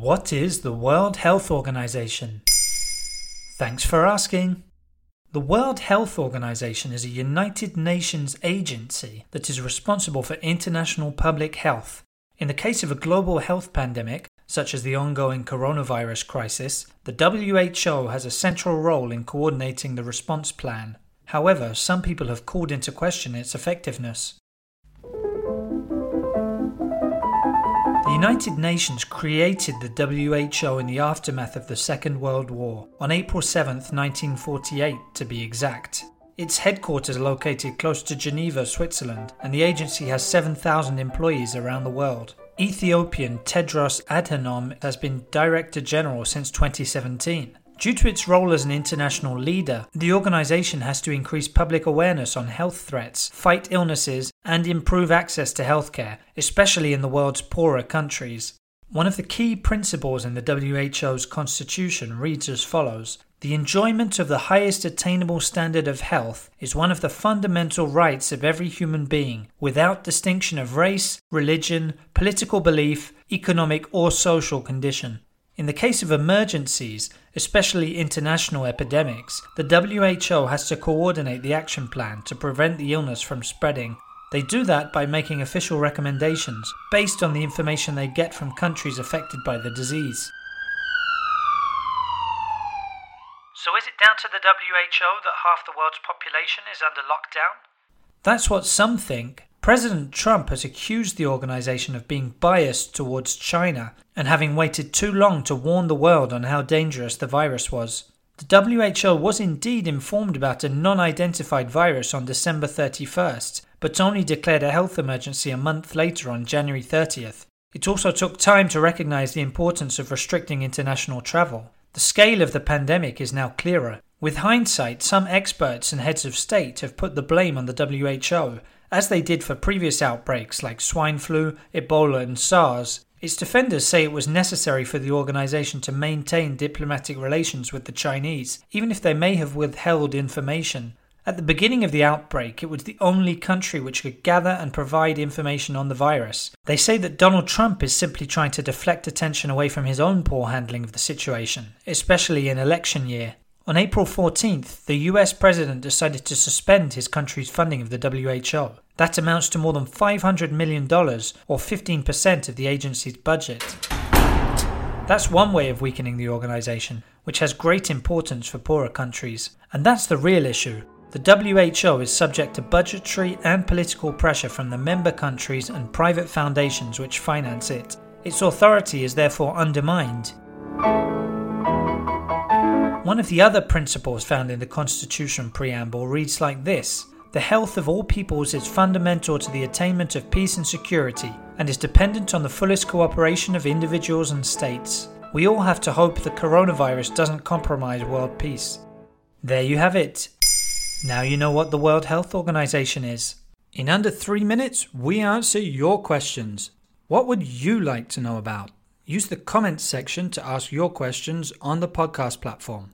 What is the World Health Organization? Thanks for asking. The World Health Organization is a United Nations agency that is responsible for international public health. In the case of a global health pandemic, such as the ongoing coronavirus crisis, the WHO has a central role in coordinating the response plan. However, some people have called into question its effectiveness. United Nations created the WHO in the aftermath of the Second World War, on April 7, 1948 to be exact. Its headquarters are located close to Geneva, Switzerland, and the agency has 7,000 employees around the world. Ethiopian Tedros Adhanom has been Director General since 2017. Due to its role as an international leader, the organization has to increase public awareness on health threats, fight illnesses, and improve access to healthcare, especially in the world's poorer countries. One of the key principles in the WHO's constitution reads as follows The enjoyment of the highest attainable standard of health is one of the fundamental rights of every human being, without distinction of race, religion, political belief, economic, or social condition. In the case of emergencies, especially international epidemics, the WHO has to coordinate the action plan to prevent the illness from spreading. They do that by making official recommendations based on the information they get from countries affected by the disease. So, is it down to the WHO that half the world's population is under lockdown? That's what some think, President Trump has accused the organization of being biased towards China and having waited too long to warn the world on how dangerous the virus was. The WHO was indeed informed about a non identified virus on December 31st, but only declared a health emergency a month later on January 30th. It also took time to recognize the importance of restricting international travel. The scale of the pandemic is now clearer. With hindsight, some experts and heads of state have put the blame on the WHO as they did for previous outbreaks like swine flu, Ebola, and SARS, its defenders say it was necessary for the organization to maintain diplomatic relations with the Chinese, even if they may have withheld information. At the beginning of the outbreak, it was the only country which could gather and provide information on the virus. They say that Donald Trump is simply trying to deflect attention away from his own poor handling of the situation, especially in election year. On April 14th, the US president decided to suspend his country's funding of the WHO. That amounts to more than $500 million, or 15% of the agency's budget. That's one way of weakening the organisation, which has great importance for poorer countries. And that's the real issue. The WHO is subject to budgetary and political pressure from the member countries and private foundations which finance it. Its authority is therefore undermined. One of the other principles found in the Constitution preamble reads like this The health of all peoples is fundamental to the attainment of peace and security, and is dependent on the fullest cooperation of individuals and states. We all have to hope the coronavirus doesn't compromise world peace. There you have it. Now you know what the World Health Organization is. In under three minutes, we answer your questions. What would you like to know about? Use the comments section to ask your questions on the podcast platform.